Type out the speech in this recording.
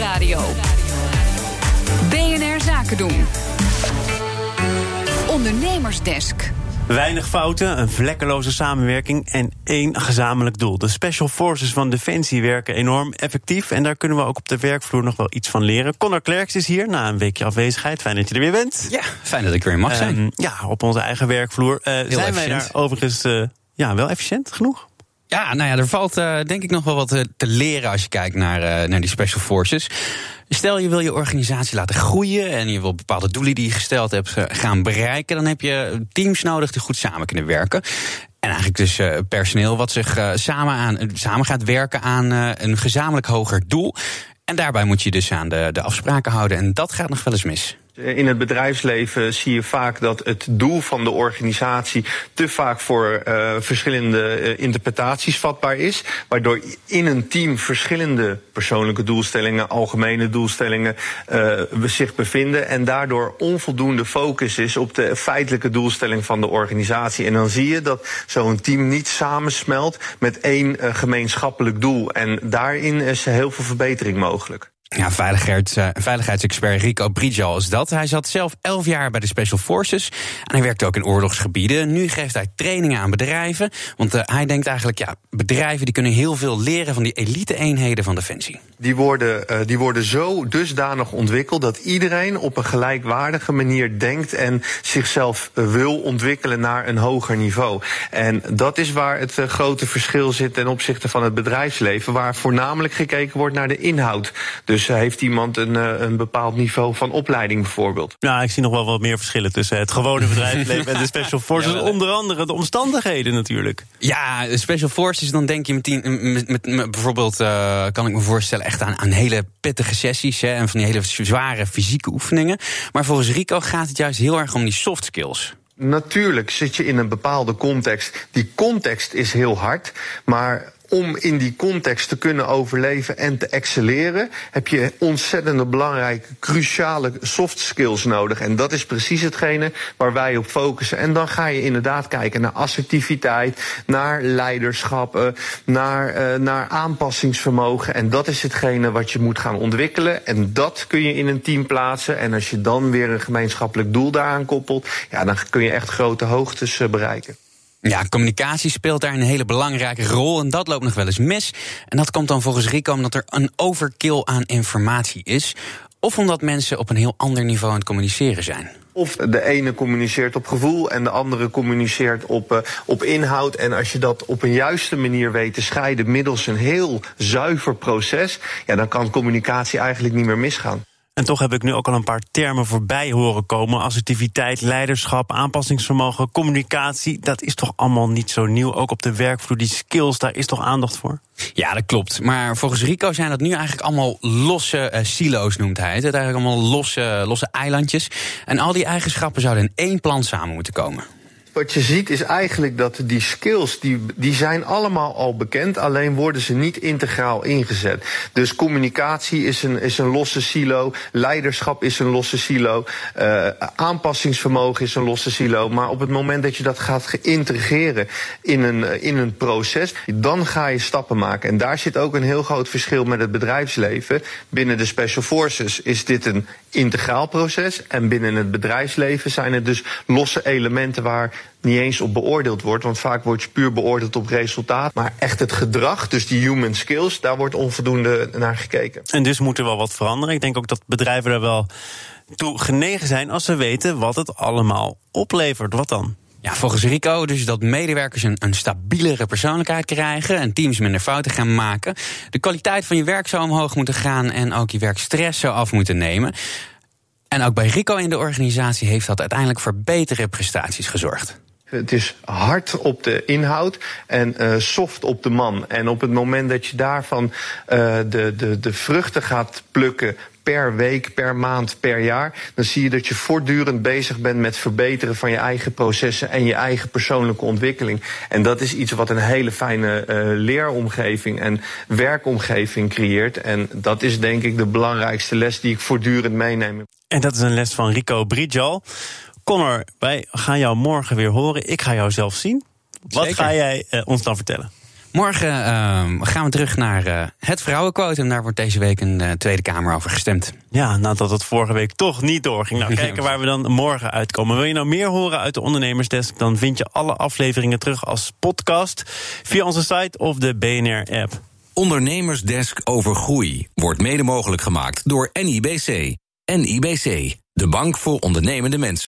Nieuwsradio. BNR Zaken doen. Ondernemersdesk. Weinig fouten, een vlekkeloze samenwerking en één gezamenlijk doel. De Special Forces van Defensie werken enorm effectief... en daar kunnen we ook op de werkvloer nog wel iets van leren. Connor Klerks is hier na een weekje afwezigheid. Fijn dat je er weer bent. Ja, fijn dat ik weer mag zijn. Um, ja, op onze eigen werkvloer. Uh, zijn efficiënt. wij daar overigens uh, ja, wel efficiënt genoeg? Ja, nou ja, er valt uh, denk ik nog wel wat te leren als je kijkt naar, naar die Special Forces. Stel je wil je organisatie laten groeien en je wil bepaalde doelen die je gesteld hebt gaan bereiken, dan heb je teams nodig die goed samen kunnen werken. En eigenlijk dus personeel wat zich samen, aan, samen gaat werken aan een gezamenlijk hoger doel. En daarbij moet je dus aan de, de afspraken houden. En dat gaat nog wel eens mis. In het bedrijfsleven zie je vaak dat het doel van de organisatie te vaak voor uh, verschillende uh, interpretaties vatbaar is. Waardoor in een team verschillende persoonlijke doelstellingen, algemene doelstellingen uh, zich bevinden. En daardoor onvoldoende focus is op de feitelijke doelstelling van de organisatie. En dan zie je dat zo'n team niet samensmelt met één gemeenschappelijk doel. En daarin is heel veel verbetering mogelijk. Ja, veiligheids, uh, veiligheidsexpert Rico Brijal is dat. Hij zat zelf elf jaar bij de Special Forces. En hij werkte ook in oorlogsgebieden. Nu geeft hij trainingen aan bedrijven. Want uh, hij denkt eigenlijk, ja, bedrijven die kunnen heel veel leren van die elite-eenheden van Defensie. Die worden, uh, die worden zo dusdanig ontwikkeld dat iedereen op een gelijkwaardige manier denkt en zichzelf wil ontwikkelen naar een hoger niveau. En dat is waar het grote verschil zit ten opzichte van het bedrijfsleven, waar voornamelijk gekeken wordt naar de inhoud. Dus dus heeft iemand een, een bepaald niveau van opleiding bijvoorbeeld? Ja, ik zie nog wel wat meer verschillen tussen het gewone bedrijfsleven en de Special Forces. Ja, Onder andere de omstandigheden natuurlijk. Ja, Special Forces, dan denk je meteen, met, met, met bijvoorbeeld, uh, kan ik me voorstellen, echt aan, aan hele pittige sessies hè, en van die hele zware fysieke oefeningen. Maar volgens Rico gaat het juist heel erg om die soft skills. Natuurlijk zit je in een bepaalde context. Die context is heel hard, maar om in die context te kunnen overleven en te excelleren, heb je ontzettend belangrijke, cruciale soft skills nodig. En dat is precies hetgene waar wij op focussen. En dan ga je inderdaad kijken naar assertiviteit, naar leiderschap, naar, uh, naar aanpassingsvermogen. En dat is hetgene wat je moet gaan ontwikkelen. En dat kun je in een team plaatsen. En als je dan weer een gemeenschappelijk doel daaraan koppelt, ja, dan kun je echt grote hoogtes uh, bereiken. Ja, communicatie speelt daar een hele belangrijke rol en dat loopt nog wel eens mis. En dat komt dan volgens Rico omdat er een overkill aan informatie is. Of omdat mensen op een heel ander niveau aan het communiceren zijn. Of de ene communiceert op gevoel en de andere communiceert op, uh, op inhoud. En als je dat op een juiste manier weet te scheiden middels een heel zuiver proces, ja, dan kan communicatie eigenlijk niet meer misgaan. En toch heb ik nu ook al een paar termen voorbij horen komen. Assertiviteit, leiderschap, aanpassingsvermogen, communicatie. Dat is toch allemaal niet zo nieuw. Ook op de werkvloer, die skills, daar is toch aandacht voor? Ja, dat klopt. Maar volgens Rico zijn dat nu eigenlijk allemaal losse uh, silo's, noemt hij het. Eigenlijk allemaal losse, losse eilandjes. En al die eigenschappen zouden in één plan samen moeten komen. Wat je ziet is eigenlijk dat die skills, die, die zijn allemaal al bekend, alleen worden ze niet integraal ingezet. Dus communicatie is een, is een losse silo, leiderschap is een losse silo, uh, aanpassingsvermogen is een losse silo. Maar op het moment dat je dat gaat geïntegreren in een, in een proces, dan ga je stappen maken. En daar zit ook een heel groot verschil met het bedrijfsleven. Binnen de Special Forces is dit een integraal proces. En binnen het bedrijfsleven zijn het dus losse elementen waar niet eens op beoordeeld wordt. Want vaak wordt je puur beoordeeld op resultaat. Maar echt het gedrag, dus die human skills, daar wordt onvoldoende naar gekeken. En dus moet er wel wat veranderen. Ik denk ook dat bedrijven er wel toe genegen zijn als ze weten wat het allemaal oplevert. Wat dan? Ja, volgens Rico dus dat medewerkers een, een stabielere persoonlijkheid krijgen en teams minder fouten gaan maken. De kwaliteit van je werk zou omhoog moeten gaan en ook je werkstress zou af moeten nemen. En ook bij Rico in de organisatie heeft dat uiteindelijk voor betere prestaties gezorgd. Het is hard op de inhoud en uh, soft op de man. En op het moment dat je daarvan uh, de, de, de vruchten gaat plukken per week, per maand, per jaar, dan zie je dat je voortdurend bezig bent met verbeteren van je eigen processen en je eigen persoonlijke ontwikkeling. En dat is iets wat een hele fijne uh, leeromgeving en werkomgeving creëert. En dat is denk ik de belangrijkste les die ik voortdurend meeneem. En dat is een les van Rico Brijal. Connor, wij gaan jou morgen weer horen. Ik ga jou zelf zien. Wat Zeker. ga jij uh, ons dan vertellen? Morgen uh, gaan we terug naar uh, het vrouwenquotum. Daar wordt deze week een uh, Tweede Kamer over gestemd. Ja, nadat het vorige week toch niet doorging. Nou, kijken waar we dan morgen uitkomen. Wil je nou meer horen uit de Ondernemersdesk? Dan vind je alle afleveringen terug als podcast via onze site of de BNR-app. Ondernemersdesk over groei wordt mede mogelijk gemaakt door NIBC. NIBC, de bank voor ondernemende mensen.